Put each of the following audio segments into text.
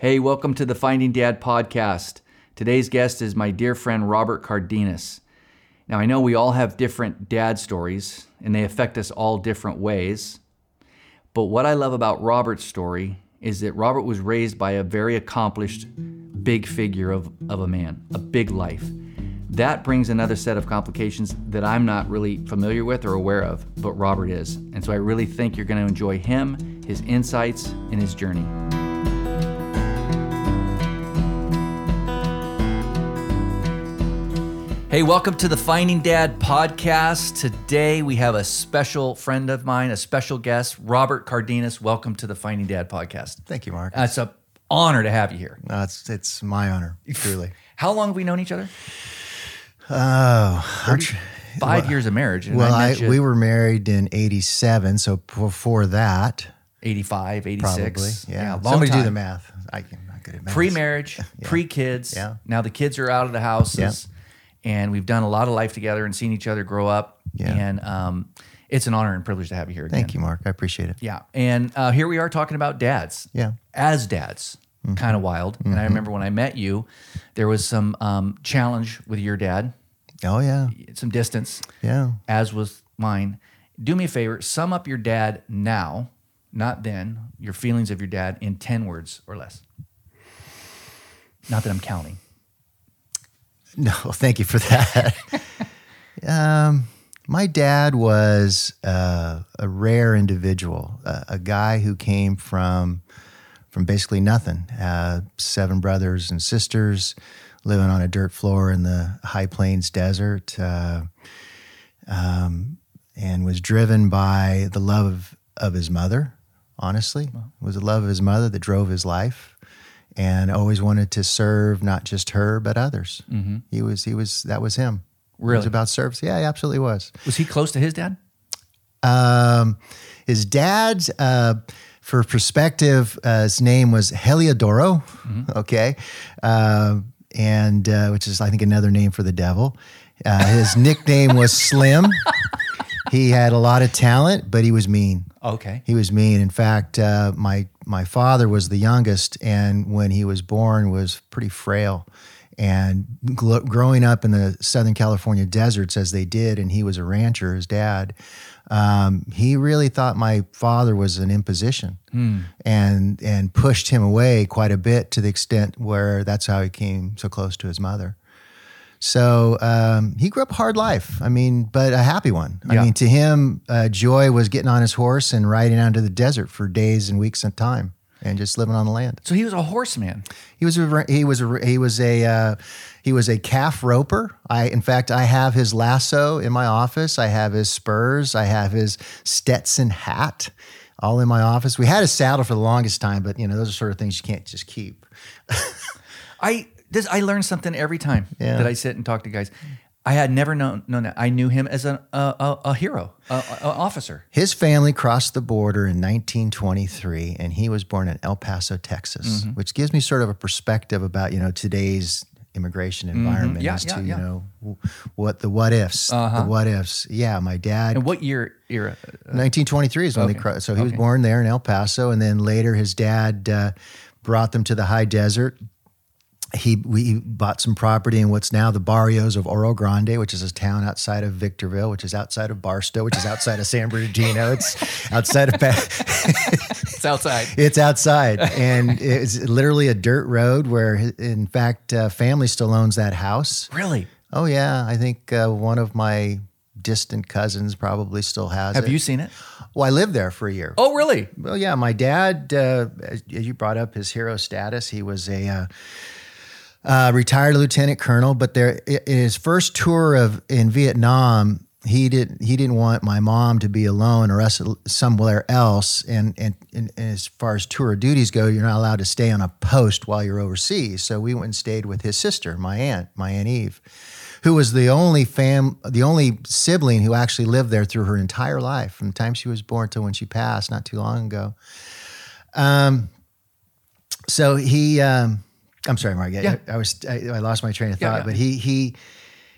Hey, welcome to the Finding Dad podcast. Today's guest is my dear friend Robert Cardenas. Now, I know we all have different dad stories and they affect us all different ways. But what I love about Robert's story is that Robert was raised by a very accomplished, big figure of, of a man, a big life. That brings another set of complications that I'm not really familiar with or aware of, but Robert is. And so I really think you're going to enjoy him, his insights, and his journey. Hey, welcome to the Finding Dad podcast. Today we have a special friend of mine, a special guest, Robert Cardenas. Welcome to the Finding Dad podcast. Thank you, Mark. Uh, It's an honor to have you here. No, it's it's my honor, truly. How long have we known each other? Oh, tr- Five years of marriage. and well, I, you we were married in '87, so before that, 85, 86. probably, yeah. long Somebody do the math. I can not good at math. Pre-marriage, pre-kids. Yeah. Now the kids are out of the house. houses, and we've done a lot of life together and seen each other grow up. Yeah. And um, it's an honor and privilege to have you here again. Thank you, Mark. I appreciate it. Yeah. And uh, here we are talking about dads. Yeah. Mm-hmm. As dads. Kind of wild. And I remember when I met you, there was some um, challenge with your dad, Oh yeah, some distance, yeah. as was mine. Do me a favor, sum up your dad now, not then, your feelings of your dad in 10 words or less. Not that I'm counting. No, thank you for that. um, my dad was uh, a rare individual, uh, a guy who came from from basically nothing. Uh, seven brothers and sisters, living on a dirt floor in the high plains desert, uh, um, and was driven by the love of, of his mother. Honestly, it was the love of his mother that drove his life and always wanted to serve not just her but others. He was he was that was him. It was about service. Yeah, he absolutely was. Was he close to his dad? Um, his dad's uh, for perspective, uh, his name was Heliodoro. Okay, uh, and uh, which is I think another name for the devil. Uh, his nickname was Slim. He had a lot of talent, but he was mean. Okay. He was mean. In fact, uh, my my father was the youngest, and when he was born, was pretty frail. And gl- growing up in the Southern California deserts, as they did, and he was a rancher, his dad, um, he really thought my father was an imposition, and and pushed him away quite a bit to the extent where that's how he came so close to his mother. So um, he grew up a hard life. I mean, but a happy one. I Yeah. mean, to him, uh, joy was getting on his horse and riding out into the desert for days and weeks at a time, and just living on the land. So he was a horseman. He was a he was a he was a uh, he was a calf roper. I in fact I have his lasso in my office. I have his spurs. I have his Stetson hat, all in my office. We had a saddle for the longest time, but you know those are sort of things you can't just keep. I this I learn something every time Yeah. that I sit and talk to guys. I had never known known that. I knew him as an, a, a, a hero, a, a, a officer. His family crossed the border in 1923, and he was born in El Paso, Texas, Mm-hmm. which gives me sort of a perspective about you know today's immigration environment Mm-hmm. Yeah, as yeah, to yeah. you know what the what ifs, the what ifs. Yeah, my dad. And what year era? 1923 is when they crossed. So he was born there in El Paso, and then later his dad uh, brought them to the high desert. He we bought some property in what's now the barrios of Oro Grande, which is a town outside of Victorville, which is outside of Barstow, which is outside of San Bernardino. It's outside of. It's outside. it's outside, and it's literally a dirt road where, in fact, uh, family still owns that house. Really? Oh yeah, I think uh, one of my distant cousins probably still has it. Have it. you seen it? Well, I lived there for a year. Oh, really? Well, yeah, my dad, uh, as as you brought up his hero status, he was a uh, retired lieutenant colonel. But there, in his first tour of in Vietnam, he didn't he didn't want my mom to be alone or us somewhere else. And, and and as far as tour duties go, you're not allowed to stay on a post while you're overseas. So we went and stayed with his sister, my aunt, my aunt Eve. Who was the only fam, the only sibling who actually lived there through her entire life, from the time she was born to when she passed, not too long ago. Um, so he, um, I'm sorry, Mark. I- Yeah. I, was, I, I lost my train of thought, yeah. but he, he,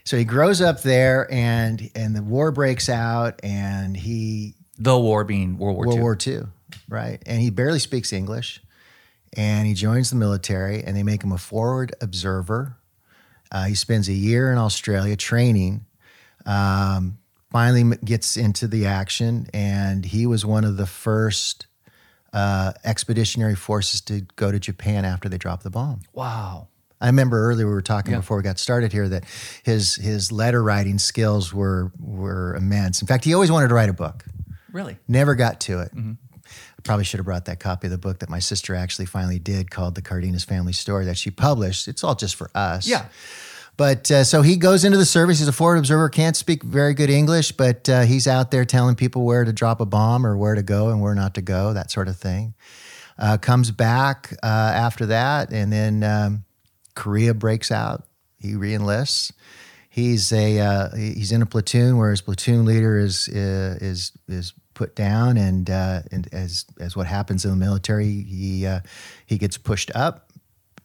so he grows up there, and and the war breaks out, and he The war being World War World II. War II, right? And he barely speaks English, and he joins the military, and they make him a forward observer. Uh, he spends a year in Australia training. Um, finally gets into the action, and he was one of the first uh, expeditionary forces to go to Japan after they dropped the bomb. Wow. I remember earlier we were talking Yeah. before we got started here that his his letter writing skills were were immense. In fact, he always wanted to write a book. Really? Never got to it. Mm-hmm. I probably should have brought that copy of the book that my sister actually finally did called The Cardenas Family Story that she published. It's all just for us. Yeah. But uh, so he goes into the service. He's a forward observer, can't speak very good English, but uh, he's out there telling people where to drop a bomb or where to go and where not to go, that sort of thing. Uh, comes back uh, after that, and then um, Korea breaks out. He reenlists. He's a uh, he's in a platoon where his platoon leader is uh, is is put down, and and as as what happens in the military, he he gets pushed up.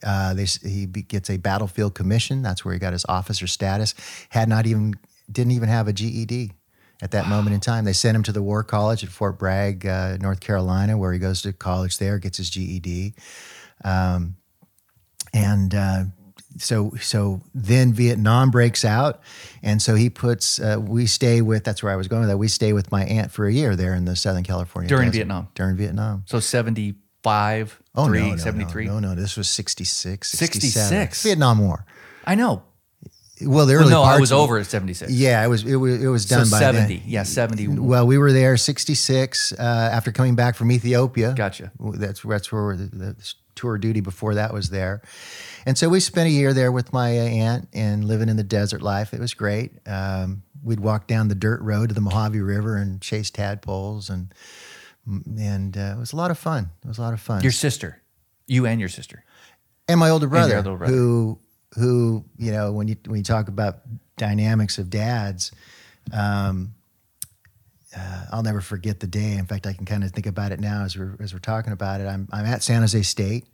Uh, they, he gets a battlefield commission. That's where he got his officer status. Had not even didn't even have a GED at that moment in time. They sent him to the War College at Fort Bragg, uh, North Carolina, where he goes to college there, gets his GED, um, and uh, so so then Vietnam breaks out, and so he puts uh, we stay with. That's where I was going with that. We stay with my aunt for a year there in the Southern California During desert. Vietnam? During Vietnam. So 75, Oh 3, no, no, 73? No, no, no, this was 66, 67. 66? Vietnam War. I know. Well, the Well, early no, I was over at 76. Yeah, it was it was it was So done by 70. then. Yeah, 70. Well, we were there 66 uh, after coming back from Ethiopia. Gotcha. That's that's where the, the tour duty before that was there, and so we spent a year there with my aunt and living in the desert life. It was great. Um, we'd walk down the dirt road to the Mojave River and chase tadpoles, and and uh, it was a lot of fun. It was a lot of fun. Your sister. You and your sister. and my older brother, older brother. who who you know when you when you talk about dynamics of dads, um, uh, I'll never forget the day. In fact, I can kind of think about it now as we're as we're talking about it. I'm I'm at San Jose State.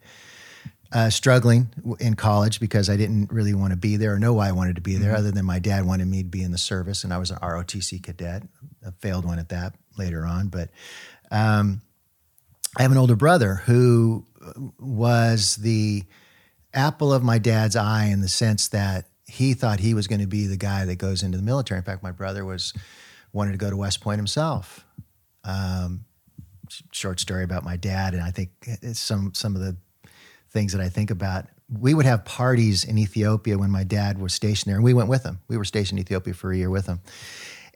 Uh, struggling in college because I didn't really want to be there or know why I wanted to be there, other than my dad wanted me to be in the service, and I was an ROTC cadet, a failed one at that later on. But um, I have an older brother who was the apple of my dad's eye in the sense that he thought he was going to be the guy that goes into the military. In fact, my brother was wanted to go to West Point himself. Um, short story about my dad, and I think some some of the things that I think about. We would have parties in Ethiopia when my dad was stationed there, and we went with him. We were stationed in Ethiopia for a year with him.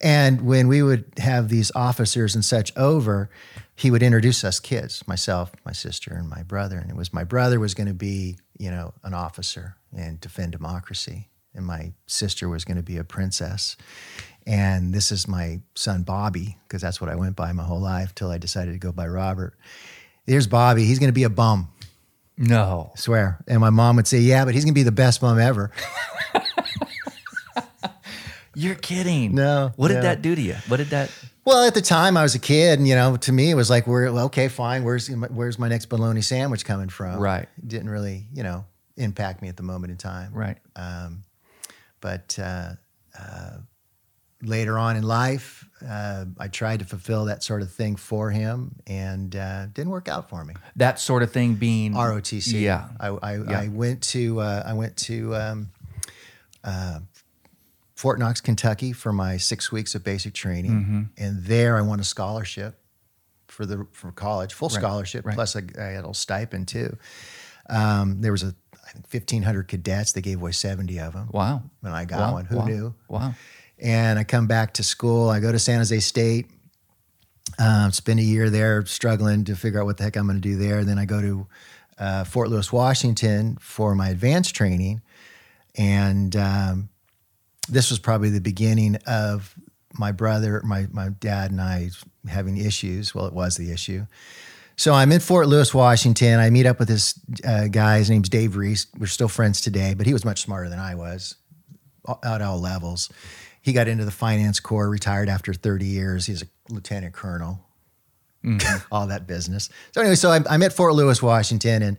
And when we would have these officers and such over, he would introduce us kids, myself, my sister, and my brother. And it was my brother was going to be, you know, an officer and defend democracy, and my sister was going to be a princess. And this is my son Bobby, because that's what I went by my whole life till I decided to go by Robert. Here's Bobby. He's going to be a bum. No. I swear. And my mom would say, "Yeah, but he's going to be the best bum ever." You're kidding. No, What did no. that do to you? What did that? Well, at the time I was a kid, and you know, to me it was like, "We're okay, fine. Where's where's my next bologna sandwich coming from?" Right. It didn't really, you know, impact me at the moment in time. Right. Um, But uh, uh, later on in life, uh, I tried to fulfill that sort of thing for him, and uh, didn't work out for me. That sort of thing being ROTC. Yeah. I, I, Yeah. I went to uh, I went to um, uh, Fort Knox, Kentucky, for my six weeks of basic training, Mm-hmm. and there I won a scholarship for the for college, full scholarship, right. plus I, I had a little stipend too. Um, there was a I think fifteen hundred cadets. They gave away seventy of them. Wow. When I got Wow. one, who Wow. knew? Wow. and I come back to school. I go to San Jose State, um, spend a year there struggling to figure out what the heck I'm going to do there. Then I go to uh, Fort Lewis, Washington for my advanced training. And um, this was probably the beginning of my brother, my, my dad, and I having issues. Well, it was the issue. So I'm in Fort Lewis, Washington. I meet up with this uh, guy. His name's Dave Reese. We're still friends today, but he was much smarter than I was at all levels. He got into the finance corps, retired after 30 years. He's a lieutenant colonel. all that business. So anyway, so I'm, I'm at Fort Lewis, Washington, and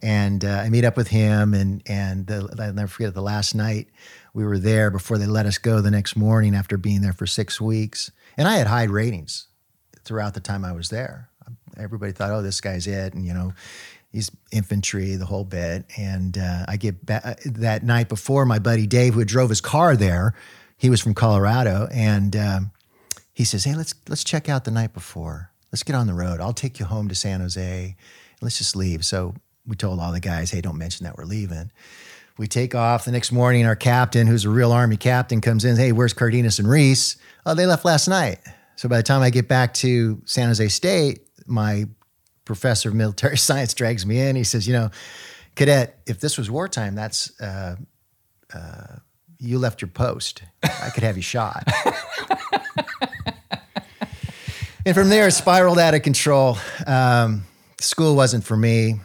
and uh, I meet up with him, and and the, I'll never forget the last night we were there before they let us go the next morning after being there for six weeks, and I had high ratings throughout the time I was there. Everybody thought, oh, this guy's it, and you know, He's infantry, the whole bit. And uh, I get back that night before. My buddy Dave, who drove his car there, he was from Colorado, and um, he says, "Hey, let's let's check out the night before. Let's get on the road. I'll take you home to San Jose. Let's just leave." So we told all the guys, "Hey, don't mention that we're leaving." We take off the next morning. Our captain, who's a real Army captain, comes in. Hey, where's Cardenas and Reese? Oh, they left last night. So by the time I get back to San Jose State, my professor of military science drags me in. He says, "You know, cadet, if this was wartime, that's uh, uh, you left your post. I could have you shot." and from there, it spiraled out of control. Um, school wasn't for me.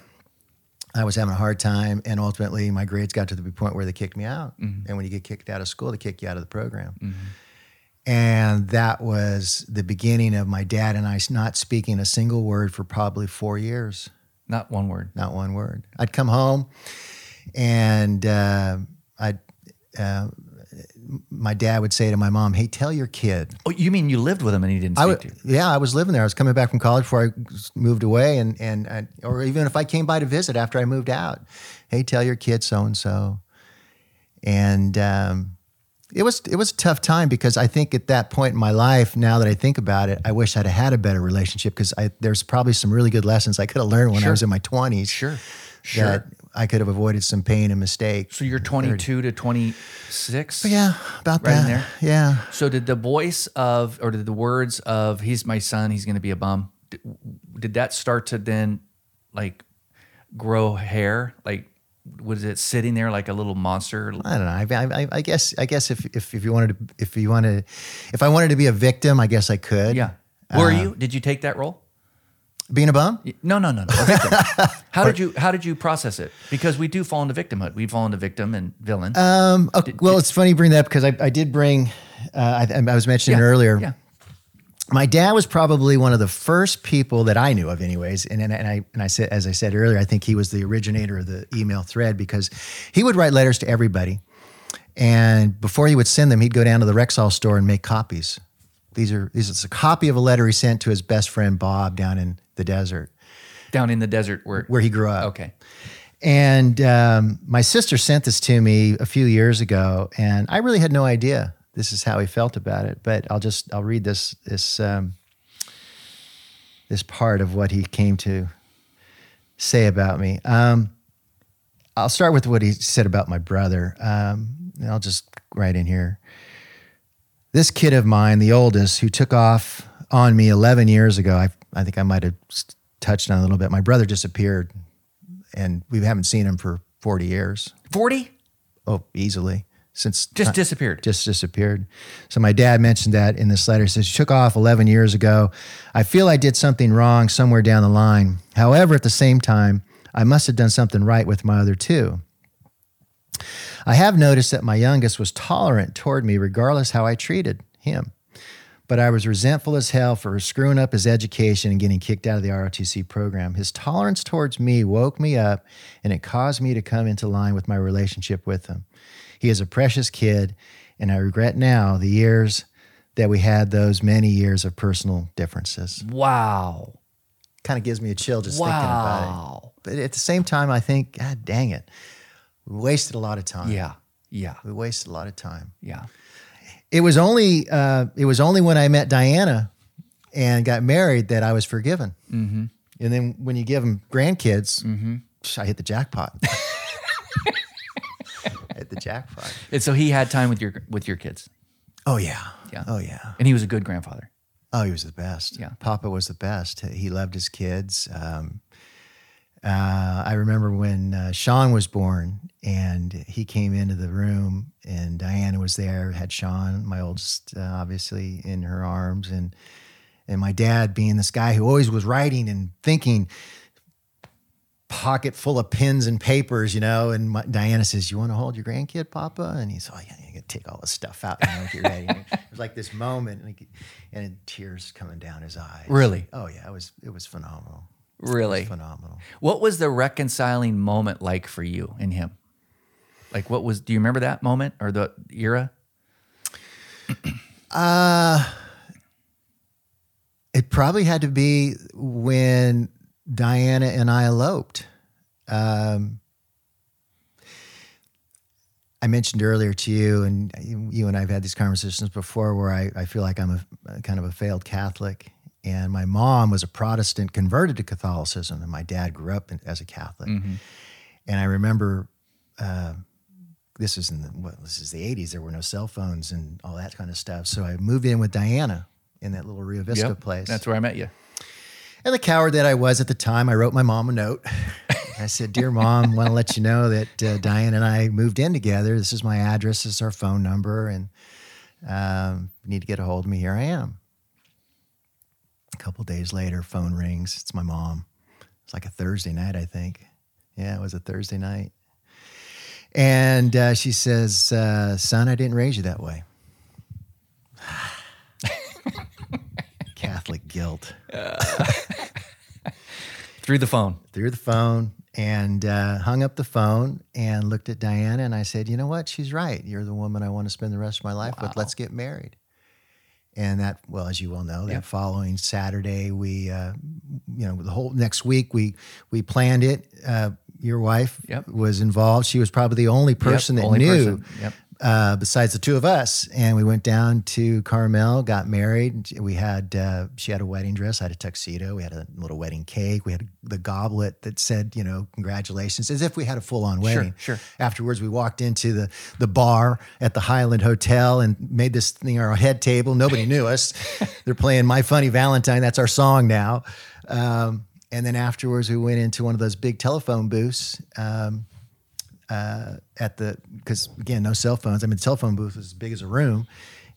I was having a hard time, and ultimately, my grades got to the point where they kicked me out. And when you get kicked out of school, they kick you out of the program. And that was the beginning of my dad and I not speaking a single word for probably four years. Not one word. Not one word. I'd come home, and uh, I'd. Uh, my dad would say to my mom, "Hey, tell your kid." Oh, you mean you lived with him and he didn't I speak w- to you? yeah, I was living there. I was coming back from college before I moved away, and and and- or even if I came by to visit after I moved out, hey, tell your kid so and so. And um, it was it was a tough time because I think at that point in my life, now that I think about it, I wish I'd have had a better relationship because there's probably some really good lessons I could have learned when I was in my twenties. Sure. Sure. That I could have avoided some pain and mistake. So you're 22 to 26? Yeah, about Right in there? Yeah. So did the voice of, or did the words of, he's my son, he's going to be a bum, did, did that start to then like grow hair? Like, was it sitting there like a little monster? I don't know. I, I, I guess I guess if, if if you wanted to if you wanted if I wanted to be a victim, I guess I could. Yeah. Were Uh, you? Did you take that role? Being a bum? No, no, no, no. a victim. how did you How did you process it? Because we do fall into victimhood. We fall into victim and villain. Um, okay, well, it's funny you bring that up because I, I did bring. Uh, I, I was mentioning Yeah, earlier. Yeah. My dad was probably one of the first people that I knew of, anyways. And, and, and I and I said, as I said earlier, I think he was the originator of the email thread because he would write letters to everybody, and before he would send them, he'd go down to the Rexall store and make copies. These are these is a copy of a letter he sent to his best friend Bob down in the desert Down in the desert where. where he grew up. okay. And um, my sister sent this to me a few years ago, and I really had no idea this is how he felt about it. But I'll just I'll read this this um, this part of what he came to say about me. Um, I'll start with what he said about my brother. Um, I'll just write in here. This kid of mine, the oldest, who took off on me 11 years ago, I, I think I might have touched on a little bit. My brother disappeared and we haven't seen him for 40 years. 40? Oh, easily since Just disappeared. just disappeared. So my dad mentioned that in this letter. He says, took off 11 years ago. I feel I did something wrong somewhere down the line. However, at the same time, I must have done something right with my other two. I have noticed that my youngest was tolerant toward me regardless how I treated him. But I was resentful as hell for screwing up his education and getting kicked out of the ROTC program. His tolerance towards me woke me up and it caused me to come into line with my relationship with him. He is a precious kid, and I regret now the years that we had those many years of personal differences. Wow. Kind of gives me a chill just thinking about it. Wow. But at the same time, I think, God dang it, we wasted a lot of time. Yeah. Yeah. We wasted a lot of time. Yeah. It was only uh, it was only when I met Diana and got married that I was forgiven. Mm-hmm. And then when you give them grandkids, I hit the jackpot. I hit the jackpot. And so he had time with your with your kids. Oh yeah. Yeah. Oh yeah. And he was a good grandfather. Oh, he was the best. Yeah. Papa was the best. He loved his kids. Um, uh, I remember when uh, Sean was born and he came into the room and Diana was there, had Sean, my oldest, uh, obviously in her arms. And, and my dad being this guy who always was writing and thinking, pocket full of pens and papers, you know. And my, Diana says, "You want to hold your grandkid, Papa?" And he's, "Oh yeah, you can take all this stuff out, you know, get ready." And it was like this moment, and, he, and tears coming down his eyes. Really? Oh yeah, it was it was phenomenal. Really? Phenomenal. What was the reconciling moment like for you and him? Like what was do you remember that moment or the era? Uh it probably had to be when Diana and I eloped. Um, I mentioned earlier to you, and you, you and I have had these conversations before, where I, I feel like I'm a kind of a failed Catholic, and my mom was a Protestant converted to Catholicism, and my dad grew up in, as a Catholic. Mm-hmm. And I remember uh, this is in the what this is the 80s. There were no cell phones and all that kind of stuff. So I moved in with Diana in that little Rio Vista Yep, place. That's where I met you. And the coward that I was at the time, I wrote my mom a note. I said, Dear mom, want to let you know that uh, Diane and I moved in together. This is my address, this is our phone number, and um, you need to get a hold of me. Here I am. A couple days later, phone rings. It's my mom. It's like a Thursday night, I think. Yeah, it was a Thursday night. And uh, she says, uh, Son, I didn't raise you that way. Catholic guilt. Through the phone. through the phone and uh, hung up the phone and looked at Diana and I said, "You know what? She's right. You're the woman I want to spend the rest of my life with. Let's get married." And that, well, as you well know, that following Saturday, we, uh, you know, the whole next week we we planned it. Uh, your wife Yep. was involved. She was probably the only person Yep, that only knew person. Yep. Uh, besides the two of us. And we went down to Carmel, got married. We had, uh, she had a wedding dress, I had a tuxedo, we had a little wedding cake, we had the goblet that said, you know, congratulations, as if we had a full on wedding. sure. sure. Afterwards, we walked into the, the bar at the Highland Hotel and made this thing our head table. Nobody knew us. They're playing My Funny Valentine. That's our song now. Um, and then afterwards, we went into one of those big telephone booths. Um, uh, at the because again no cell phones. I mean the telephone booth was as big as a room,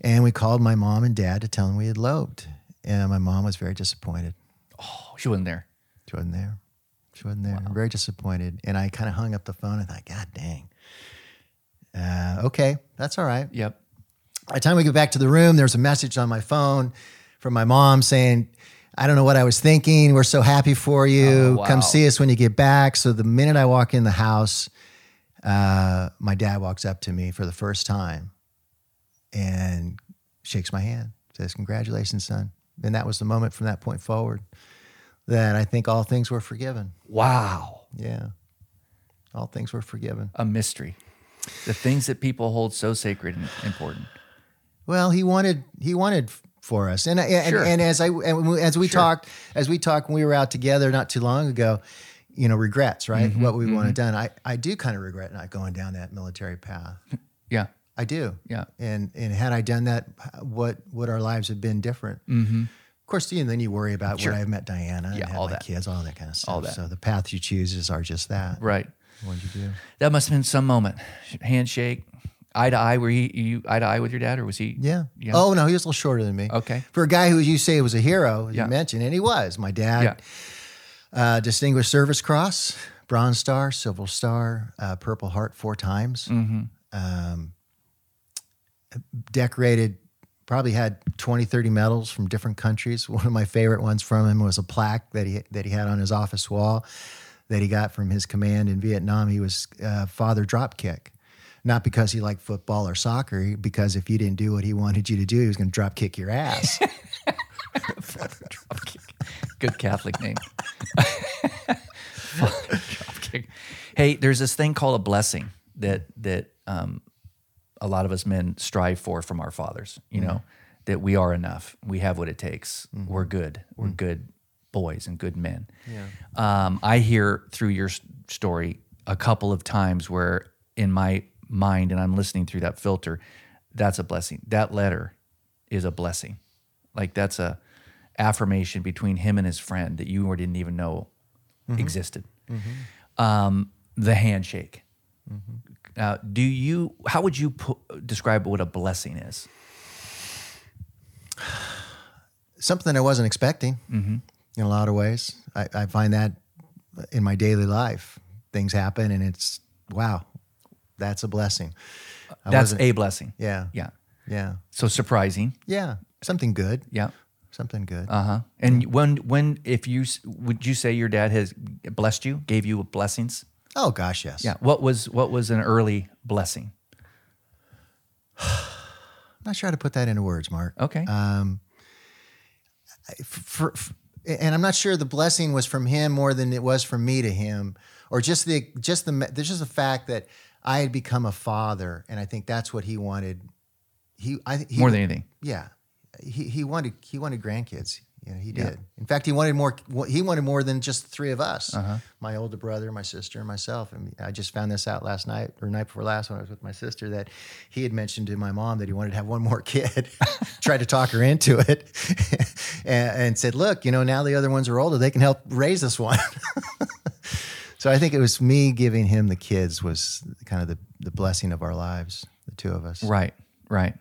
and we called my mom and dad to tell them we had eloped, and my mom was very disappointed. Oh, she wasn't there. She wasn't there. She wasn't there. Very disappointed, and I kind of hung up the phone and thought, God dang. Uh, okay, that's all right. Yep. By the time we get back to the room, there's a message on my phone from my mom saying, I don't know what I was thinking. We're so happy for you. Oh, wow. Come see us when you get back. So the minute I walk in the house, uh, my dad walks up to me for the first time and shakes my hand, says, Congratulations, son. And that was the moment from that point forward that I think all things were forgiven. Wow. Yeah. All things were forgiven. A mystery. The things that people hold so sacred and important. Well, he wanted he wanted for us, and and, Sure. and as I and as we talked as we talked when we were out together not too long ago, you know, regrets, right? Mm-hmm, what we want to done. I I do kind of regret not going down that military path. Yeah. I do. Yeah. And and had I done that, what would our lives have been different? Mm-hmm. Of course, you know, then you worry about Sure. when I met Diana and had all my that. kids, all that kind of stuff. All that. So the path you choose is are just that. Right. What did you do? That must have been some moment. Handshake, eye to eye. Were you, you eye to eye with your dad, or was he? Yeah. Yeah. Oh no, he was a little shorter than me. Okay. For a guy who you say was a hero, Yeah. you mentioned, and he was. My dad, Yeah. Uh, Distinguished Service Cross, Bronze Star, Silver Star, uh, Purple Heart four times. Mm-hmm. Um, decorated, probably had 20, 30 medals from different countries. One of my favorite ones from him was a plaque that he that he had on his office wall that he got from his command in Vietnam. He was uh, Father Dropkick. Not because he liked football or soccer, because if you didn't do what he wanted you to do, he was going to drop kick your ass. Dropkick. Good Catholic name. Hey, there's this thing called a blessing that that um, a lot of us men strive for from our fathers. You know that we are enough. We have what it takes. We're good. We're good boys and good men. Um, I hear through your story a couple of times where in my mind, and I'm listening through that filter, that's a blessing. That letter is a blessing. Like that's a affirmation between him and his friend that you or didn't even know existed. Um, the handshake. Uh, do you? How would you describe what a blessing is? Something I wasn't expecting in a lot of ways. I, I find that in my daily life. Things happen and it's, wow, that's a blessing. I That's a blessing. Yeah. Yeah. Yeah. So surprising. Yeah. Something good. Yeah. Something good. Uh huh. And when when if you would you say your dad has blessed you, gave you blessings? oh, gosh, yes. Yeah. What was what was an early blessing? I'm not sure how to put that into words, Mark. Okay. Um, for, for, and I'm not sure the blessing was from him more than it was from me to him. or just the just the there's just the fact that I had become a father, and I think that's what he wanted. He, I, he More than anything. yeah, he he wanted he wanted grandkids. Yeah, he did. In fact, he wanted more. He wanted more than just three of us. Uh-huh. My older brother, my sister, and myself. And I just found this out last night or night before last when I was with my sister that he had mentioned to my mom that he wanted to have one more kid. Tried to talk her into it, and, and said, "Look, you know, now the other ones are older. They can help raise this one." so I think it was me giving him the kids was kind of the the blessing of our lives, the two of us. Right, right.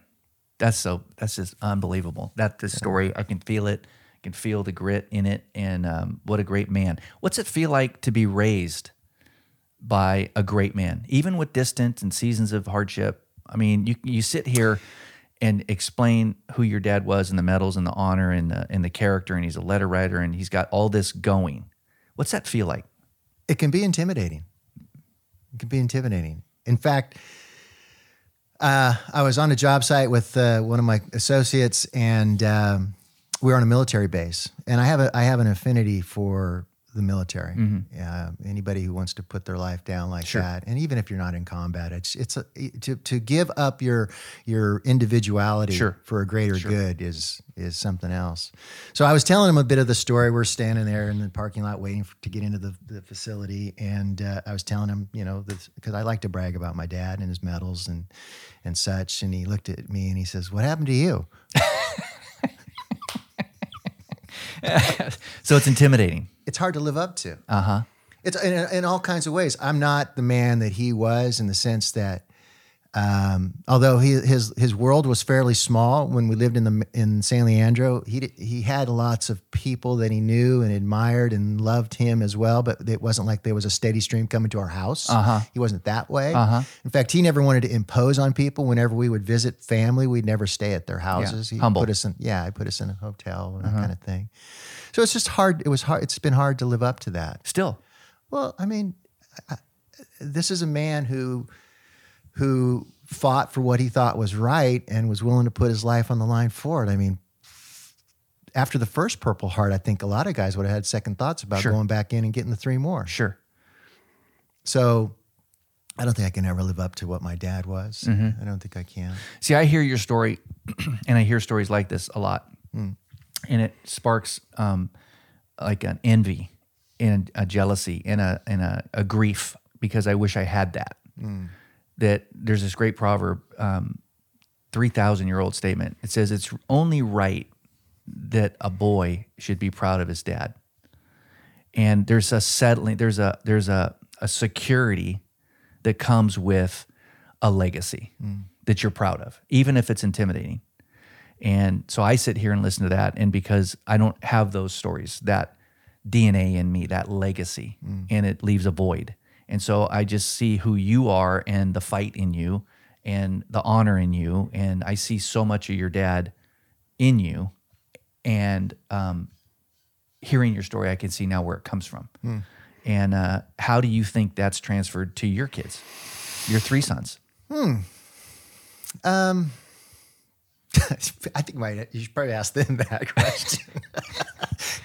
That's so. That's just unbelievable. That this story, I can feel it. I can feel the grit in it, and um, what a great man. What's it feel like to be raised by a great man, even with distance and seasons of hardship? I mean, you you sit here and explain who your dad was, and the medals, and the honor, and the and the character, and he's a letter writer, and he's got all this going. What's that feel like? It can be intimidating. It can be intimidating. In fact, uh, I was on a job site with uh, one of my associates, and um, we were on a military base. And I have a I have an affinity for the military. Uh, anybody who wants to put their life down like that, and even if you're not in combat, it's it's a, to to give up your your individuality Sure. for a greater good is is something else. So I was telling him a bit of the story. We're standing there in the parking lot waiting for, to get into the, the facility, and uh, I was telling him, you know, because I like to brag about my dad and his medals and and such. And he looked at me and he says, "What happened to you?" So it's intimidating. It's hard to live up to. Uh huh. It's in, in all kinds of ways. I'm not the man that he was in the sense that, um, although he, his his world was fairly small when we lived in the in San Leandro, he he had lots of people that he knew and admired and loved him as well. But it wasn't like there was a steady stream coming to our house. Uh-huh. He wasn't that way. Uh-huh. In fact, he never wanted to impose on people. Whenever we would visit family, we'd never stay at their houses. He Humble. put us in yeah, he put us in a hotel and that kind of thing. So it's just hard. It was hard. It's been hard to live up to that. Still, Well, I mean, I, this is a man who who fought for what he thought was right and was willing to put his life on the line for it. I mean, after the first Purple Heart, I think a lot of guys would have had second thoughts about Sure. going back in and getting the three more. sure. So I don't think I can ever live up to what my dad was. Mm-hmm. I don't think I can. See, I hear your story, and I hear stories like this a lot, and it sparks um, like an envy and a jealousy and a and a, a grief because I wish I had that. That there's this great proverb, um, three thousand year old statement. It says it's only right that a boy should be proud of his dad, and there's a settling, there's a there's a a security that comes with a legacy that you're proud of, even if it's intimidating. And so I sit here and listen to that. And because I don't have those stories, that DNA in me, that legacy, and it leaves a void. And so I just see who you are and the fight in you and the honor in you. And I see so much of your dad in you. And um, hearing your story, I can see now where it comes from. And uh, how do you think that's transferred to your kids, your three sons? I think my, you should probably ask them that question.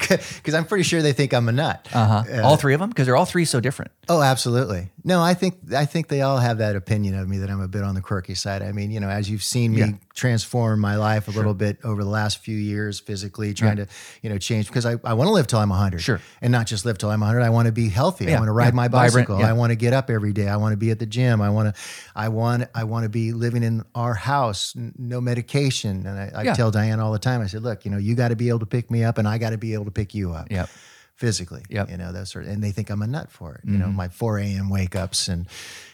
Because I'm pretty sure they think I'm a nut. Uh-huh. all three of them, because they're all three so different. Oh, absolutely. No, I think I think they all have that opinion of me that I'm a bit on the quirky side. I mean, you know, as you've seen me Yeah. transform my life a little bit over the last few years physically, trying to, you know, change because I, I want to live till I'm 100. Sure. And not just live till I'm 100. I want to be healthy. Yeah. I want to ride yeah. my bicycle. I want to get up every day. I want to be at the gym. I want to I want I want to be living in our house, no medication. And I, I Yeah. tell Diane all the time. I said, "Look, you know, you got to be able to pick me up and I got to be able to pick you up." Yep. physically. Yep. Mm-hmm. You know, that sort of, and they think I'm a nut for it. You know, my 4 a.m. wake ups and,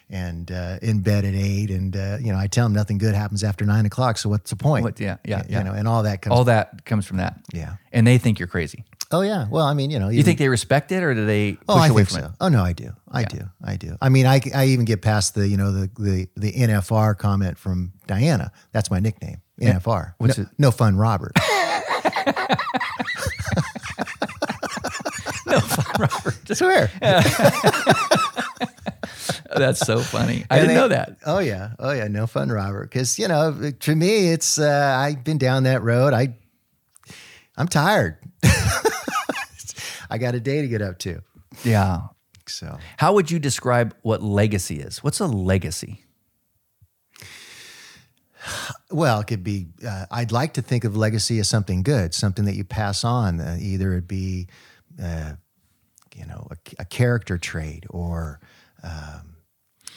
and uh, in bed at eight. And, uh, you know, I tell them nothing good happens after nine o'clock. So what's the point? What- yeah, yeah, You yeah. know, and all that comes. All that comes from that. yeah. And they think you're crazy. Oh, yeah. Well, I mean, you know, You think they respect it or do they push Oh, I away think from so. it? Oh no, I do. I do. I do. I mean, I, I even get past the you know the the the NFR comment from Diana. That's my nickname, NFR. What's no, it? no fun, Robert. No, fun, Robert. Swear. That's so funny. I didn't they- know that. Oh yeah, oh yeah, no fun, Robert. Because you know, to me, it's uh, I've been down that road. I, I'm tired. I got a day to get up to. Yeah. So, How would you describe what legacy is? What's a legacy? Well, it could be. Uh, I'd like to think of legacy as something good, something that you pass on. Uh, either it be, uh, you know, a, a, character trait or um,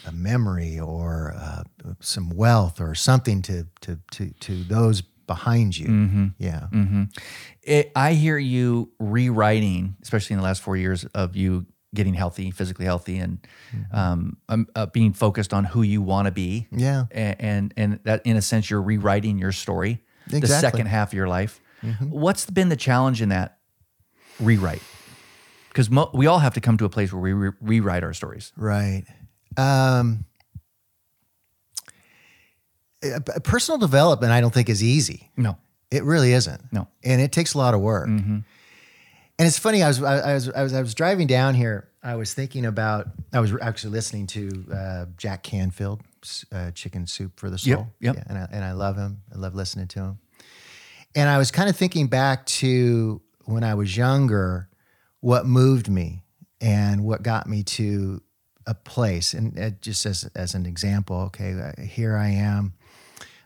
a memory or uh, some wealth or something to to to to those behind you. Mm-hmm. Yeah. It, I hear you rewriting, especially in the last four years of you getting healthy, physically healthy, and um, um, uh, being focused on who you want to be. Yeah. and, and and that in a sense you're rewriting your story, the Exactly. Mm-hmm. second half of your life. What's been the challenge in that rewrite? Because mo- we all have to come to a place where we re- rewrite our stories. Right. Um, uh, personal development, I don't think is easy. No, It really isn't. No. and it takes a lot of work. And it's funny. I was, I, I was I was I was driving down here. I was thinking about. I was actually listening to uh, Jack Canfield, uh, Chicken Soup for the Soul. Yep, yep. Yeah, and I, and I love him. I love listening to him. And I was kind of thinking back to when I was younger, what moved me and what got me to a place. And uh, just as as an example, okay, uh, here I am.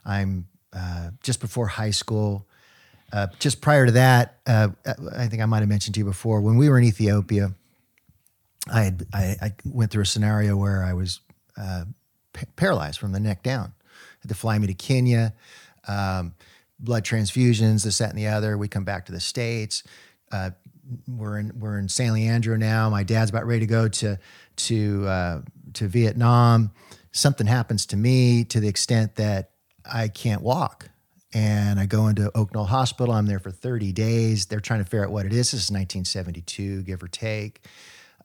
I'm uh, just before high school. Uh, just prior to that, uh, I think I might have mentioned to you before when we were in Ethiopia. I had I, I went through a scenario where I was uh, pa- paralyzed from the neck down. Had to fly me to Kenya, um, blood transfusions, this, that, and the other. We come back to the states. Uh, we're in we're in San Leandro now. My dad's about ready to go to to uh, to Vietnam. Something happens to me to the extent that I can't walk. And I go into Oak Knoll Hospital. I'm there for 30 days. They're trying to figure out what it is. This is 1972, give or take.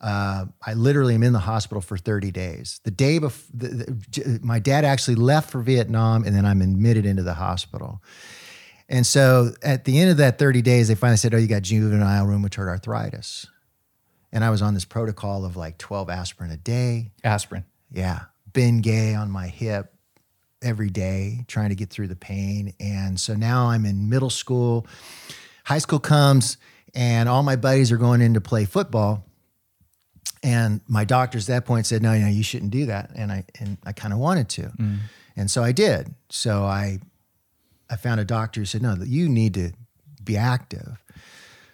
Uh, I literally am in the hospital for 30 days. The day before, my dad actually left for Vietnam, and then I'm admitted into the hospital. And so at the end of that 30 days, they finally said, Oh, you got juvenile rheumatoid arthritis. And I was on this protocol of like 12 aspirin a day. aspirin. Yeah. Ben Gay on my hip every day, trying to get through the pain. And so now I'm in middle school. High school comes, and all my buddies are going in to play football. And my doctors at that point said, "No, no, you shouldn't do that." And I and I kind of wanted to, and so I did. So I I found a doctor who said, "No, you need to be active."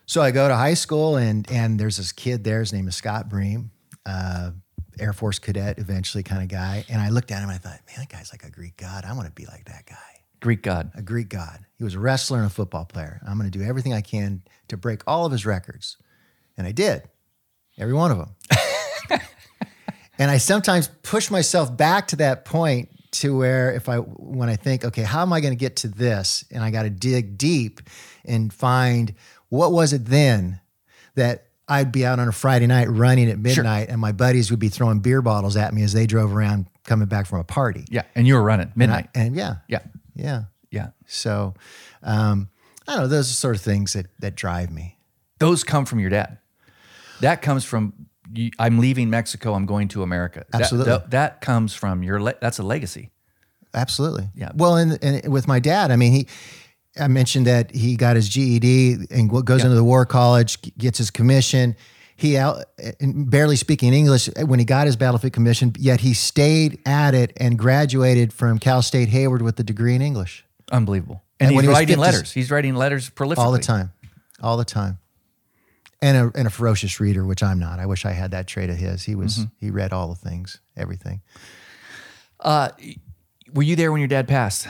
So I go to high school, and and there's this kid there. His name is Scott Bream, uh, Air Force cadet, eventually kind of guy. And I looked at him, and I thought, "Man, that guy's like a Greek god. I want to be like that guy." Greek god. a Greek god. He was a wrestler and a football player. I'm going to do everything I can to break all of his records. And I did, every one of them. and I sometimes push myself back to that point to where if I, when I think, okay, how am I going to get to this? And I got to dig deep and find what was it then that I'd be out on a Friday night running at midnight and my buddies would be throwing beer bottles at me as they drove around coming back from a party. Yeah, and you were running midnight. And yeah, yeah, yeah. yeah. So, um, I don't know. Those are sort of things that that drive me. Those come from your dad. That comes from. I'm leaving Mexico. I'm going to America. That- Absolutely. That, that comes from your. That's a legacy. Absolutely. Yeah. Well, and, and with my dad, I mean, he. I mentioned that he got his GED and go- goes into the War College, gets his commission. He out barely speaking English when he got his battlefield commission, yet he stayed at it and graduated from Cal State Hayward with a degree in English Unbelievable. And, And he's he writing 50 letters. He's writing letters prolifically all the time, all the time, and a and a ferocious reader, which I'm not. I wish I had that trait of his. He was he read all the things, everything. Uh, were you there when your dad passed?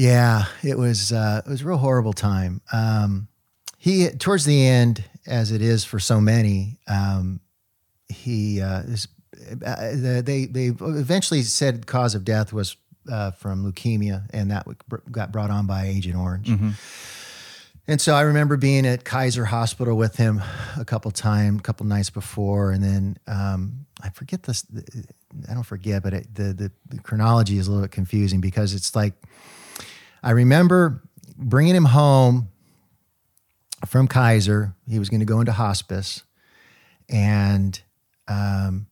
Yeah, it was uh, it was a real horrible time. Um, he towards the end, as it is for so many, um, he uh, is, uh, they they eventually said cause of death was uh, from leukemia, and that got brought on by Agent Orange. And so I remember being at Kaiser Hospital with him a couple time, a couple nights before, and then um, I forget this. I don't forget, but it, the, the the chronology is a little bit confusing because it's like I remember bringing him home from Kaiser. He was going to go into hospice, and um,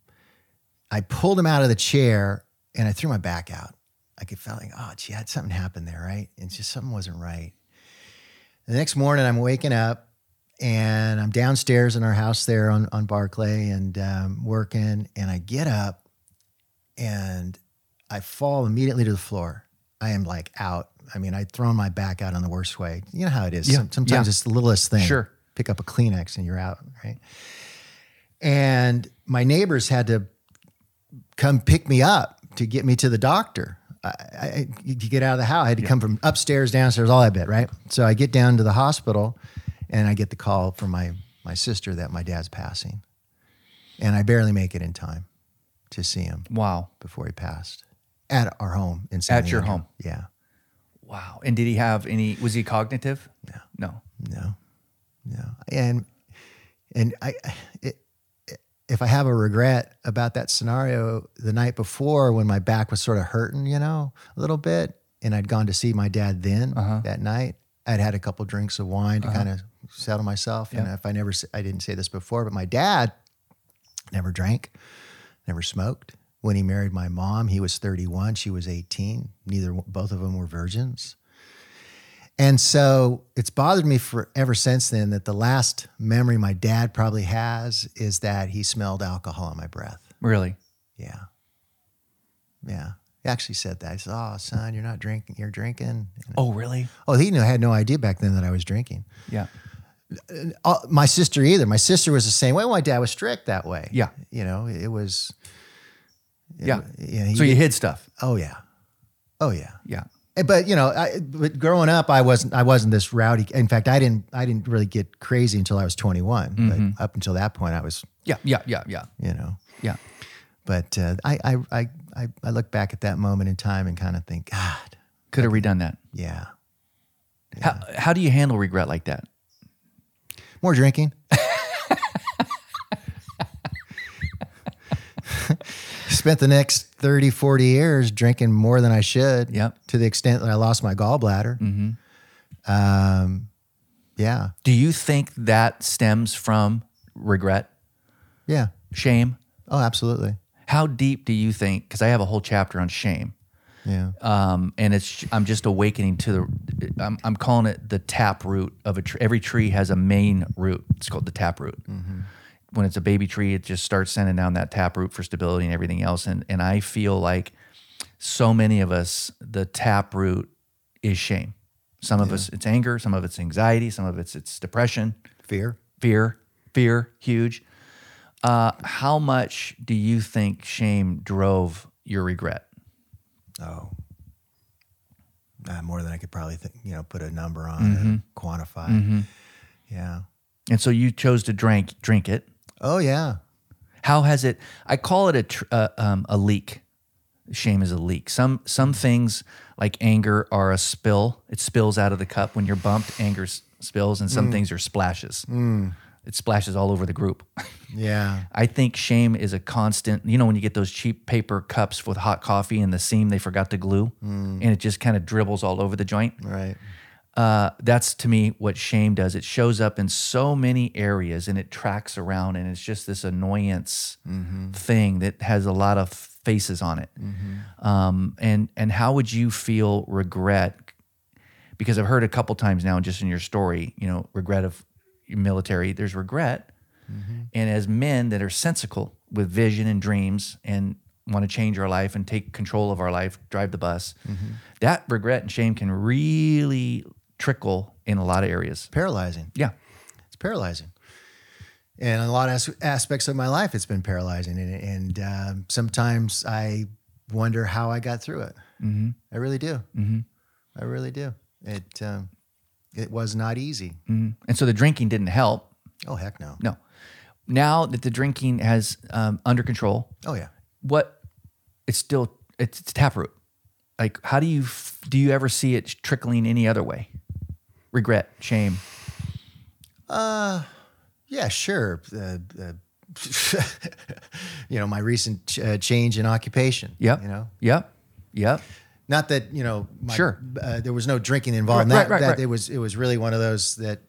I pulled him out of the chair and I threw my back out. I could felt like, oh, gee, had something happened there, right? And just something wasn't right. The next morning, I'm waking up and I'm downstairs in our house there on on Barclay and um, working, and I get up and I fall immediately to the floor. I am like out. I mean, I'd thrown my back out in the worst way. You know how it is. Yeah, Sometimes yeah. it's the littlest thing. Sure. Pick up a Kleenex and you're out, right? And my neighbors had to come pick me up to get me to the doctor. I, I, to get out of the house, I had to come from upstairs, downstairs, all that bit, right? So I get down to the hospital, and I get the call from my my sister that my dad's passing, and I barely make it in time to see him Wow. before he passed at our home in San Diego. At your home? Yeah, Wow. And did he have any? Was he cognitive? No. No. no, no, and and I. It, if I have a regret about that scenario the night before when my back was sort of hurting, you know, a little bit, and I'd gone to see my dad then Uh-huh. that night, I'd had a couple drinks of wine to kind of settle myself. And if I never, I didn't say this before, but my dad never drank, never smoked. When he married my mom, he was 31, she was 18. Neither, both of them were virgins. And so it's bothered me for ever since then that the last memory my dad probably has is that he smelled alcohol on my breath. Really? Yeah. Yeah. He actually said that. He said, Oh, son, you're not drinking, you're drinking. Oh, really? oh, he knew, had no idea back then that I was drinking. Yeah. Uh, my sister either. My sister was the same way. My dad was strict that way. Yeah. You know, it was. Yeah. Yeah. he- So you hid stuff. oh yeah. Oh yeah. Yeah. Eh, But you know, I, but growing up, I wasn't. I wasn't this rowdy. In fact, I didn't. I didn't really get crazy until I was 21. Mm-hmm. But up until that point, I was. Yeah. Yeah. Yeah. Yeah. You know. Yeah. But uh, I, I, I, I, I look back at that moment in time and kind of think, God, Could have redone that. yeah, How, how do you handle regret like that? more drinking. Spent the next 30, 40 years drinking more than I should. Yep. To the extent that I lost my gallbladder. Mm-hmm. Um, yeah. Do you think that stems from regret, Yeah. shame? Oh, absolutely. How deep do you think? Because I have a whole chapter on shame, Yeah. um, and it's I'm just awakening to the. I'm, I'm calling it the tap root of a tree. Every tree has a main root. It's called the tap root. When it's a baby tree, it just starts sending down that tap root for stability and everything else. And and I feel like so many of us, the tap root is shame. Some of us it's anger. Some of it's anxiety. Some of it's it's depression Fear. fear, fear, huge. Uh, how much do you think shame drove your regret? Oh. Uh, more than I could probably think, you know, put a number on or quantify. Yeah. And so you chose to drink drink it. Oh, yeah. How has it? I call it a tr- uh, um, a leak. Shame is a leak. Some some things like anger are a spill. It spills out of the cup when you're bumped. Anger s- spills, and some things are splashes. It splashes all over the group. Yeah. I think shame is a constant. You know, when you get those cheap paper cups with hot coffee and the seam they forgot to glue, and it just kind of dribbles all over the joint. Right. Uh, that's to me what shame does. It shows up in so many areas and it tracks around, and it's just this annoyance thing that has a lot of faces on it. Um, and and how would you feel regret? Because I've heard a couple times now, just in your story, you know, regret of military. There's regret, and as men that are sensical with vision and dreams and want to change our life and take control of our life, drive the bus, that regret and shame can really trickle in a lot of areas. Paralyzing. Yeah. It's paralyzing. And a lot of as- aspects of my life, it's been paralyzing. And, and um, sometimes I wonder how I got through it. Mm-hmm. I really do. Mm-hmm. I really do. It, um, it was not easy. And so the drinking didn't help. Oh, heck no. No. Now that the drinking has um, under control, Oh, yeah. what it's still it's, it's taproot. Like, how do you f- do you ever see it trickling any other way? Regret, shame. Yeah, sure. Uh, uh, you know, my recent ch- uh, change in occupation. Yep. You know, Yep. Yep. not that you know, my, Sure. Uh, there was no drinking involved. in Right, that, right, that right. it was it was really one of those that,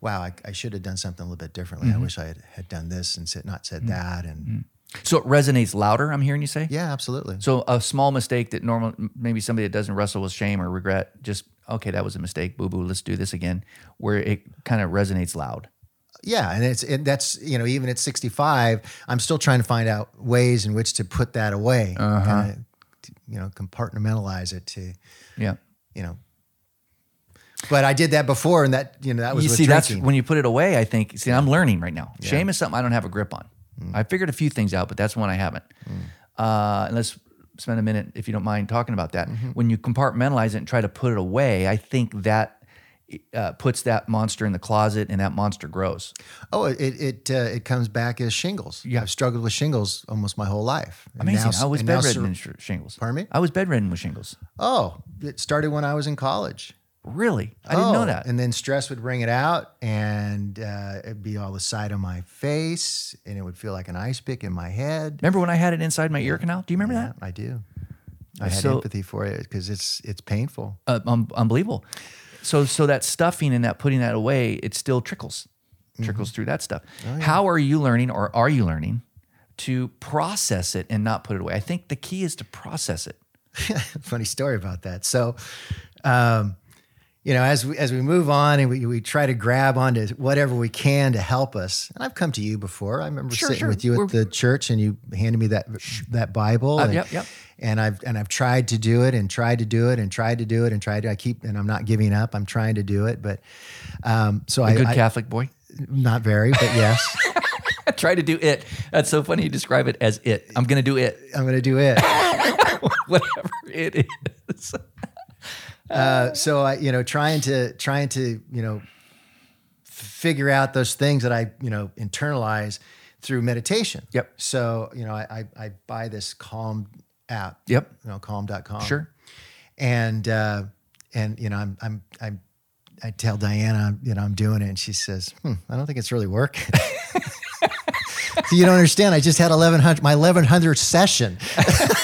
wow, I, I should have done something a little bit differently. Mm-hmm. I wish I had, had done this and said, not said that. And So it resonates louder. I'm hearing you say. yeah, absolutely. So a small mistake that normal maybe somebody that doesn't wrestle with shame or regret just okay, that was a mistake, boo boo, let's do this again, where it kind of resonates loud. Yeah, and it's and that's you know even at 65, I'm still trying to find out ways in which to put that away, Uh-huh. kinda, you know, compartmentalize it to Yeah. you know. But I did that before, and that you know that was you see, that's when you put it away. I think. See, I'm learning right now. Shame is something I don't have a grip on. Mm. I figured a few things out, but that's one I haven't. Uh, and let's spend a minute, if you don't mind, talking about that. Mm-hmm. When you compartmentalize it and try to put it away, I think that uh, puts that monster in the closet, and that monster grows. oh, it it uh, it comes back as shingles. Yeah. I've struggled with shingles almost my whole life. And Amazing. now- I was bedridden sur- sh- shingles. Pardon me? I was bedridden with shingles. Oh, it started when I was in college. Really? I didn't know Oh, that. And then stress would bring it out, and uh, it'd be all the side of my face, and it would feel like an ice pick in my head. Remember when I had it inside my ear canal? Do you remember Yeah, that? I do. I had So- empathy for it because it's it's painful. uh, um, unbelievable. So so that stuffing and that putting that away, it still trickles, trickles through that stuff. How are you learning, or are you learning, to process it and not put it away? I think the key is to process it. Funny story about that. So, um, you know, as we as we move on and we, we try to grab onto whatever we can to help us. And I've come to you before. I remember Sure, sitting sure. with you at We're- the church, and you handed me that that Bible. and, Uh, yep, yep. And I've and I've tried to do it and tried to do it and tried to do it and tried to. I keep and I'm not giving up. I'm trying to do it, but um, so I, Good I Catholic boy. not very, but yes, Try to do it. That's so funny. You describe it as it. I'm going to do it, I'm going to do it. whatever it is. Uh, so I, you know, trying to trying to you know figure out those things that I you know internalize through meditation. Yep. So you know, I I, I buy this Calm app. Yep. You know, Calm.com. Sure. And uh, and you know, I'm I'm I'm I tell Diana, you know, I'm doing it, and she says, hmm, I don't think it's really working. so you don't understand. I just had 1100 my 1100th session.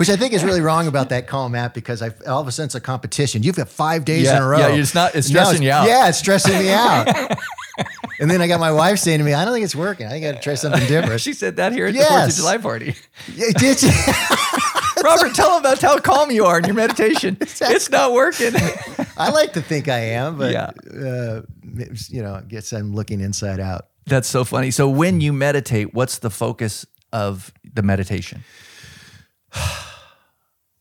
Which I think is really wrong about that Calm app because I all of a sudden it's a competition. You've got five days Yeah, in a row. yeah, it's not- it's stressing you out. Yeah, it's stressing me out. and then I got my wife saying to me, "I don't think it's working. I think I got to try something different." She said that here at the Fourth of July party. Yeah, Did you? Robert, tell them about how calm you are in your meditation. It's not working. I like to think I am, but Yeah. uh, you know, I guess I'm looking inside out. That's so funny. So when you meditate, what's the focus of the meditation?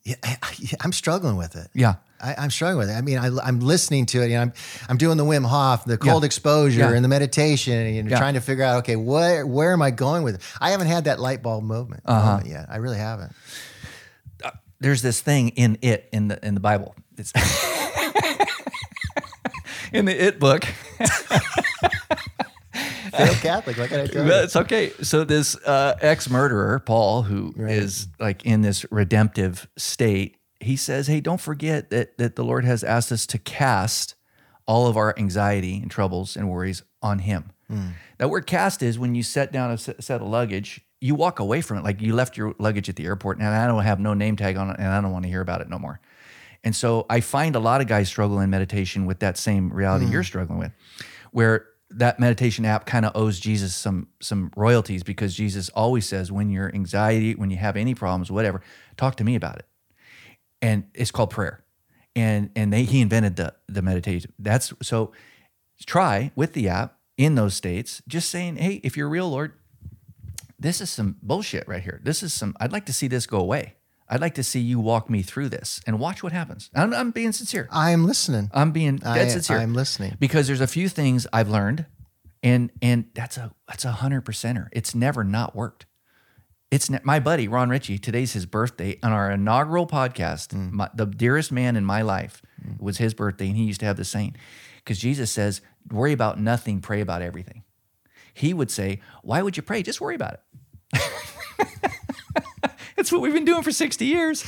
Yeah, I, I'm struggling with it. Yeah. I, I'm struggling with it. I mean, I, I'm listening to it. You know, I'm I'm doing the Wim Hof, the cold Yeah. exposure, Yeah. and the meditation, and you know, Yeah. trying to figure out, okay, where where am I going with it? I haven't had that light bulb movement, Uh-huh. moment yet. I really haven't. There's this thing in it in the in the Bible. It's in the it book. Failed Catholic. What can I tell you? That's okay. So this uh, ex-murderer, Paul, who is like in this redemptive state, he says, "Hey, don't forget that that the Lord has asked us to cast all of our anxiety and troubles and worries on Him." That word "cast" is when you set down a set of luggage, you walk away from it, like you left your luggage at the airport, and I don't have no name tag on it, and I don't want to hear about it no more. And so I find a lot of guys struggle in meditation with that same reality you're struggling with, where that meditation app kind of owes Jesus some some royalties because Jesus always says when your anxiety, when you have any problems, whatever, talk to me about it. And it's called prayer. And and they he invented the the meditation. That's so try with the app in those states, just saying, hey, if you're real, Lord, this is some bullshit right here. This is some, I'd like to see this go away. I'd like to see you walk me through this and watch what happens. I'm, I'm being sincere. I'm listening. I'm being dead I, sincere. I'm listening. because there's a few things I've learned, and and that's a that's a hundred percenter. It's never not worked. It's ne- my buddy Ron Ritchie. Today's his birthday on our inaugural podcast. Mm. My, the dearest man in my life it was his birthday, and he used to have the saying because Jesus says, "Worry about nothing, pray about everything." He would say, "Why would you pray? Just worry about it." That's what we've been doing for 60 years.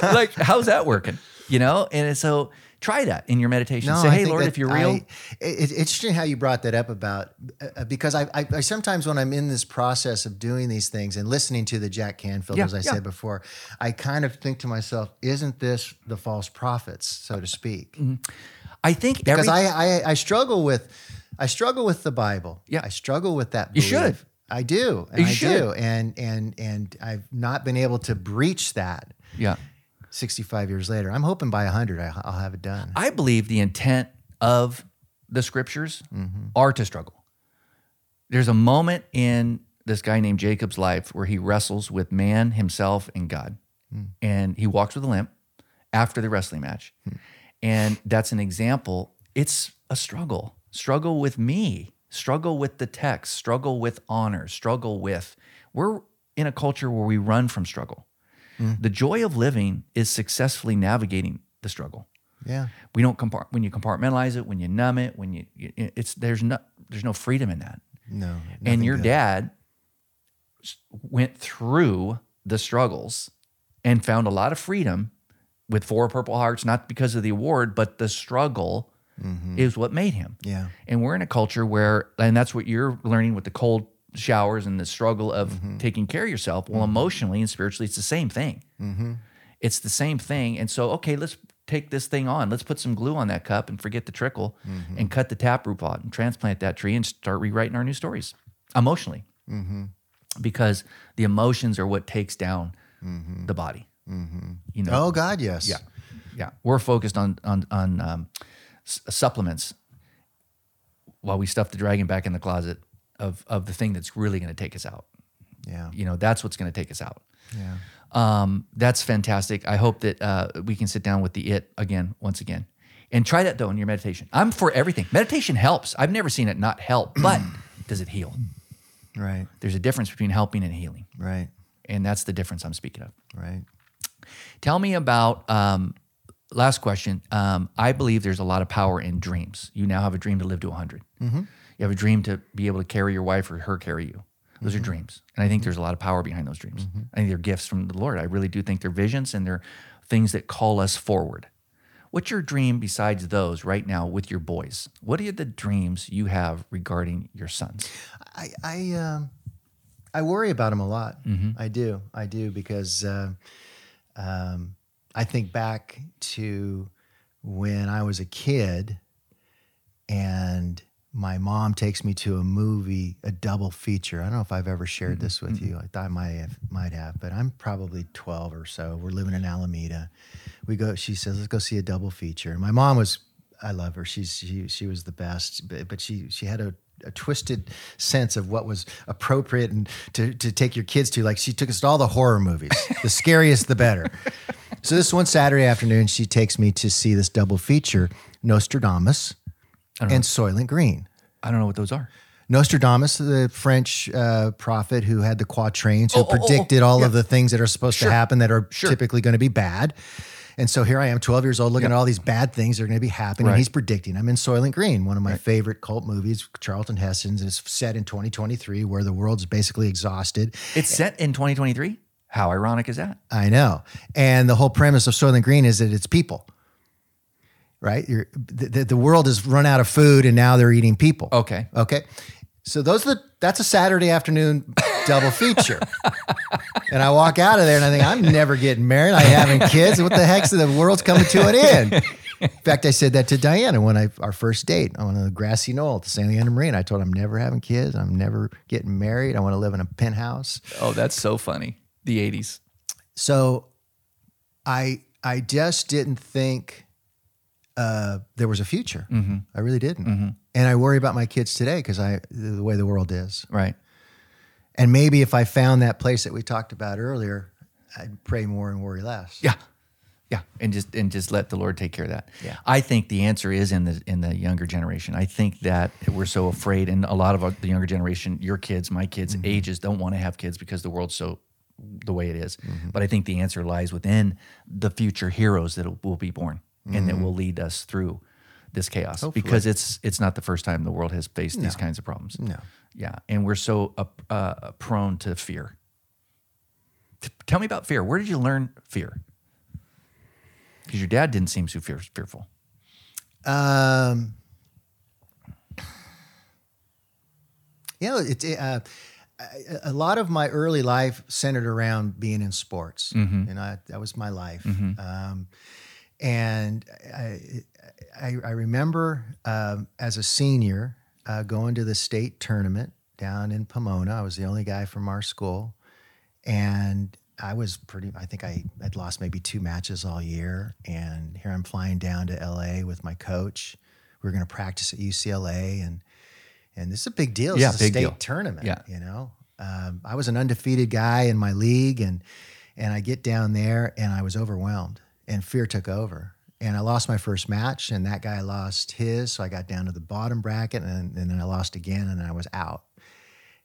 like, how's that working? You know? And so try that in your meditation. Say, I hey, Lord, if you're real, I, it, it's interesting how you brought that up about uh, because I, I, I sometimes when I'm in this process of doing these things and listening to the Jack Canfield, Yeah, as I yeah. said before, I kind of think to myself, isn't this the false prophets, so to speak? I think Because every, I, I I struggle with I struggle with the Bible. Yeah. I struggle with that. You should. I do. And You I should. do. And and and I've not been able to breach that. yeah. 65 years later. I'm hoping by 100 I, I'll have it done. I believe the intent of the scriptures mm-hmm. are to struggle. There's a moment in this guy named Jacob's life where he wrestles with man, himself, and God. Hmm. And he walks with a limp after the wrestling match. Hmm. And that's an example. It's a struggle. Struggle with me, struggle with the text, struggle with honor, struggle with. We're in a culture where we run from struggle. Mm. The joy of living is successfully navigating the struggle Yeah. we don't compart when you compartmentalize it when you numb it when you you- it's there's no there's no freedom in that No. and your good. dad went through the struggles and found a lot of freedom with four purple hearts not because of the award but the struggle Mm-hmm. is what made him. Yeah. and we're in a culture where and that's what you're learning with the cold showers and the struggle of mm-hmm. taking care of yourself. Well mm-hmm. emotionally and spiritually it's the same thing. It's the same thing. And so okay let's take this thing on. Let's put some glue on that cup and forget the trickle and cut the taproot pot and transplant that tree and start rewriting our new stories emotionally. Because the emotions are what takes down the body. You know? Oh God, yes. yeah, yeah. We're focused on on on um, s- supplements while we stuff the dragon back in the closet of of the thing that's really going to take us out. Yeah. You know, that's what's going to take us out. Yeah. Um, that's fantastic. I hope that uh, we can sit down with the it again, once again, and try that though in your meditation. I'm for everything. Meditation helps. I've never seen it not help, but does it heal? Right. There's a difference between helping and healing, Right. and that's the difference I'm speaking of. Right. Tell me about um, last question. Um, I believe there's a lot of power in dreams. You now have a dream to live to 100. You have a dream to be able to carry your wife or her carry you. Those are dreams. And I think there's a lot of power behind those dreams. I think they're gifts from the Lord. I really do think they're visions and they're things that call us forward. What's your dream besides those right now with your boys? What are the dreams you have regarding your sons? I I um, I worry about him a lot. Mm-hmm. I do. I do because uh, um, I think back to when I was a kid, and my mom takes me to a movie, a double feature. I don't know if I've ever shared Mm-hmm. this with you. I thought I might have, might have, but I'm probably 12 or so. We're living in Alameda. We go. She says, "Let's go see a double feature." And my mom was, I love her. She's she she was the best, but, but she she had a a twisted sense of what was appropriate and to, to take your kids to. Like she took us to all the horror movies, the scariest, the better. So this one Saturday afternoon, she takes me to see this double feature, Nostradamus and Soylent Green. I don't know what those are. Nostradamus, the French uh, prophet who had the quatrains, who Oh, oh, oh, oh, predicted all of the things that are supposed Sure. to happen that are Sure. typically going to be bad. And so here I am, 12 years old, looking at all these bad things that are going to be happening. Right. And he's predicting. I'm in Soylent Green, one of my favorite cult movies, Charlton Heston's. It's set in 2023, where the world's basically exhausted. It's set in 2023. How ironic is that? I know. And the whole premise of Soylent Green is that it's people, right? You're, the, the- the world has run out of food and now they're eating people. Okay. Okay. So those are the, that's a Saturday afternoon double feature. and I walk out of there and I think, I'm never getting married. I having kids. What the heck's the world's coming to an end? In fact, I said that to Diana when I our first date on a grassy knoll at the San Leandro Marina. I told her I'm never having kids. I'm never getting married. I want to live in a penthouse. Oh, that's so funny. The 80s. So I I just didn't think uh, there was a future. Mm-hmm. I really didn't. Mm-hmm. And I worry about my kids today because I the way the world is. Right. And maybe if I found that place that we talked about earlier, I'd pray more and worry less. Yeah. Yeah. And just and just let the Lord take care of that. Yeah. I think the answer is in the in the younger generation. I think that we're so afraid and a lot of the younger generation, your kids, my kids, mm-hmm. ages don't want to have kids because the world's so the way it is. But I think the answer lies within the future heroes that will be born and that will lead us through this chaos because it's it's not the first time the world has faced these kinds of problems. No. Yeah, and we're so uh, uh, prone to fear. T- tell me about fear. Where did you learn fear? Because your dad didn't seem so fear- fearful. Um, know, it's uh, a- lot of my early life centered around being in sports, and I, that was my life. Um, and I, I, I remember um, as a senior uh, going to the state tournament down in Pomona. I was the only guy from our school, and I was pretty. I think I I'd lost maybe two matches all year, and here I'm flying down to LA with my coach. We are going to practice at UCLA, and and this is a big deal. This Yeah, a big state deal. tournament. Yeah. you know, um, I was an undefeated guy in my league, and and I get down there, and I was overwhelmed, and fear took over. And I lost my first match, and that guy lost his. So I got down to the bottom bracket, and, and then I lost again, and I was out.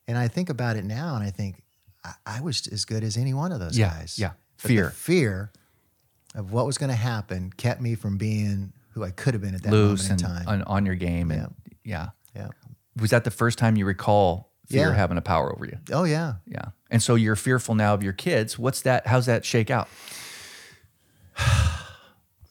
And I think about it now, and I think I, I was as good as any one of those Yeah, guys. yeah. But Fear. the fear of what was going to happen kept me from being who I could have been at that Loose moment and in time. on, on your game. And yeah. Was that the first time you recall fear Yeah. having a power over you? Oh yeah. Yeah. And so you're fearful now of your kids. What's that? How's that shake out?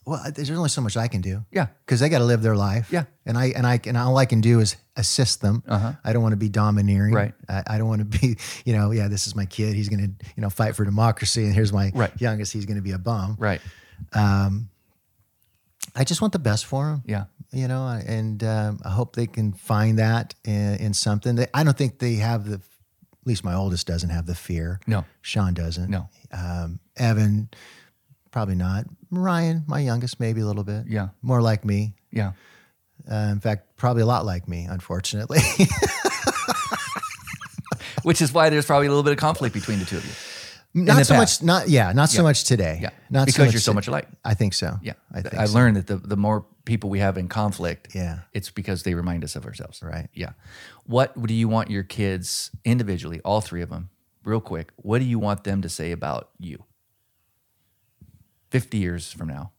Well, there's only so much I can do. Yeah. Because they got to live their life. Yeah. And I and I and all I can do is assist them. Uh-huh. I don't want to be domineering. Right. I, I don't want to be, you know, yeah, this is my kid. He's gonna, you know, fight for democracy, and here's my Right. youngest. He's gonna be a bum. Right. I just want the best for them. Yeah. you know, and um, I hope they can find that in, in something. They, I don't think they have the, at least my oldest doesn't have the fear. No. Sean doesn't. No. Um, Evan, probably not. Ryan, my youngest, maybe a little bit. Yeah. More like me. Yeah. Uh, in fact, probably a lot like me, unfortunately. Which is why there's probably a little bit of conflict between the two of you. Not so past. much. Not yeah. Not so much today. Yeah. Not because so you're so much alike. I think so. Yeah. I think I so. learned that the, the more people we have in conflict, Yeah. it's because they remind us of ourselves. Right. Yeah. What do you want your kids individually, all three of them, real quick, what do you want them to say about you? 50 years from now,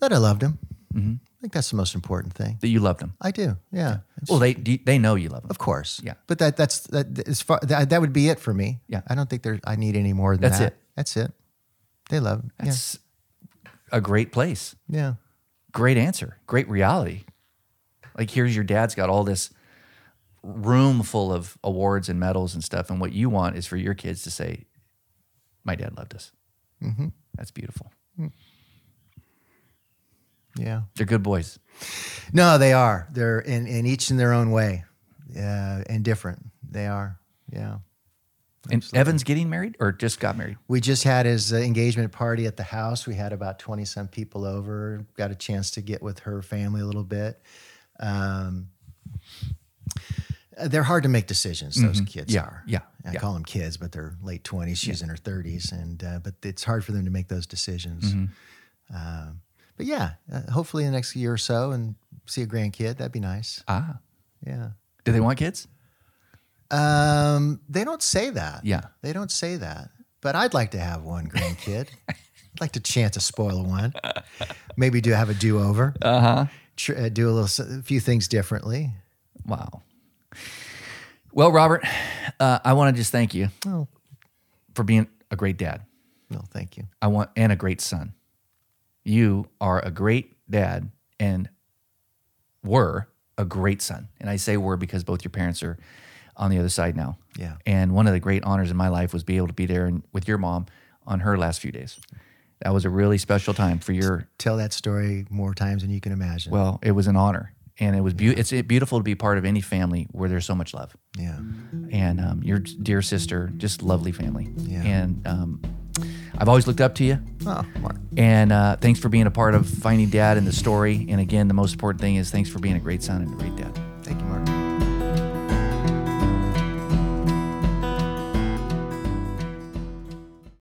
That I loved him. Mm-hmm. I think that's the most important thing. that you loved them. I do. Yeah. It's- Well, they they know you love them. Of course. Yeah. But that that's that as far that, that would be it for me. Yeah. I don't think there I need any more than That's that. it. That's it. They love. That's a great place. Yeah. Yeah. Great answer. Great reality. Like here's your dad's got all this room full of awards and medals and stuff, and what you want is for your kids to say, "My dad loved us." Mm-hmm. That's beautiful. Yeah. They're good boys. No, they are. They're in, in each in their own way. Yeah. And different. They are. Yeah. And Evan's getting married or just got married? We just had his uh, engagement party at the house. We had about 20 some people over, got a chance to get with her family a little bit. Um, uh, they're hard to make decisions, those kids Mm-hmm. Yeah, are. yeah, I yeah. call them kids, but they're late 20s. She's in her 30s. And, uh, but it's hard for them to make those decisions. Mm-hmm. Um, but yeah, uh, hopefully in the next year or so and see a grandkid. That'd be nice. Ah. Yeah. Do they want kids? Um, they don't say that. Yeah. They don't say that. But I'd like to have one grandkid. I'd like to chance a spoil one. Maybe do have a do over. Uh-huh. Tr- uh, do a little, a few things differently. Wow. Well, Robert, uh, I want to just thank you Oh, for being a great dad. no, thank you. I want and a great son. You are a great dad and were a great son. And I say were because both your parents are on the other side now. Yeah. And one of the great honors in my life was be able to be there and, with your mom on her last few days. That was a really special time for your Tell that story more times than you can imagine. well, it was an honor. And it was beau- it's beautiful to be part of any family where there's so much love. yeah. and um, your dear sister, just lovely family. Yeah. And um, I've always looked up to you. Oh, Mark. And uh, thanks for being a part of Finding Dad and the story. And again, the most important thing is thanks for being a great son and a great dad.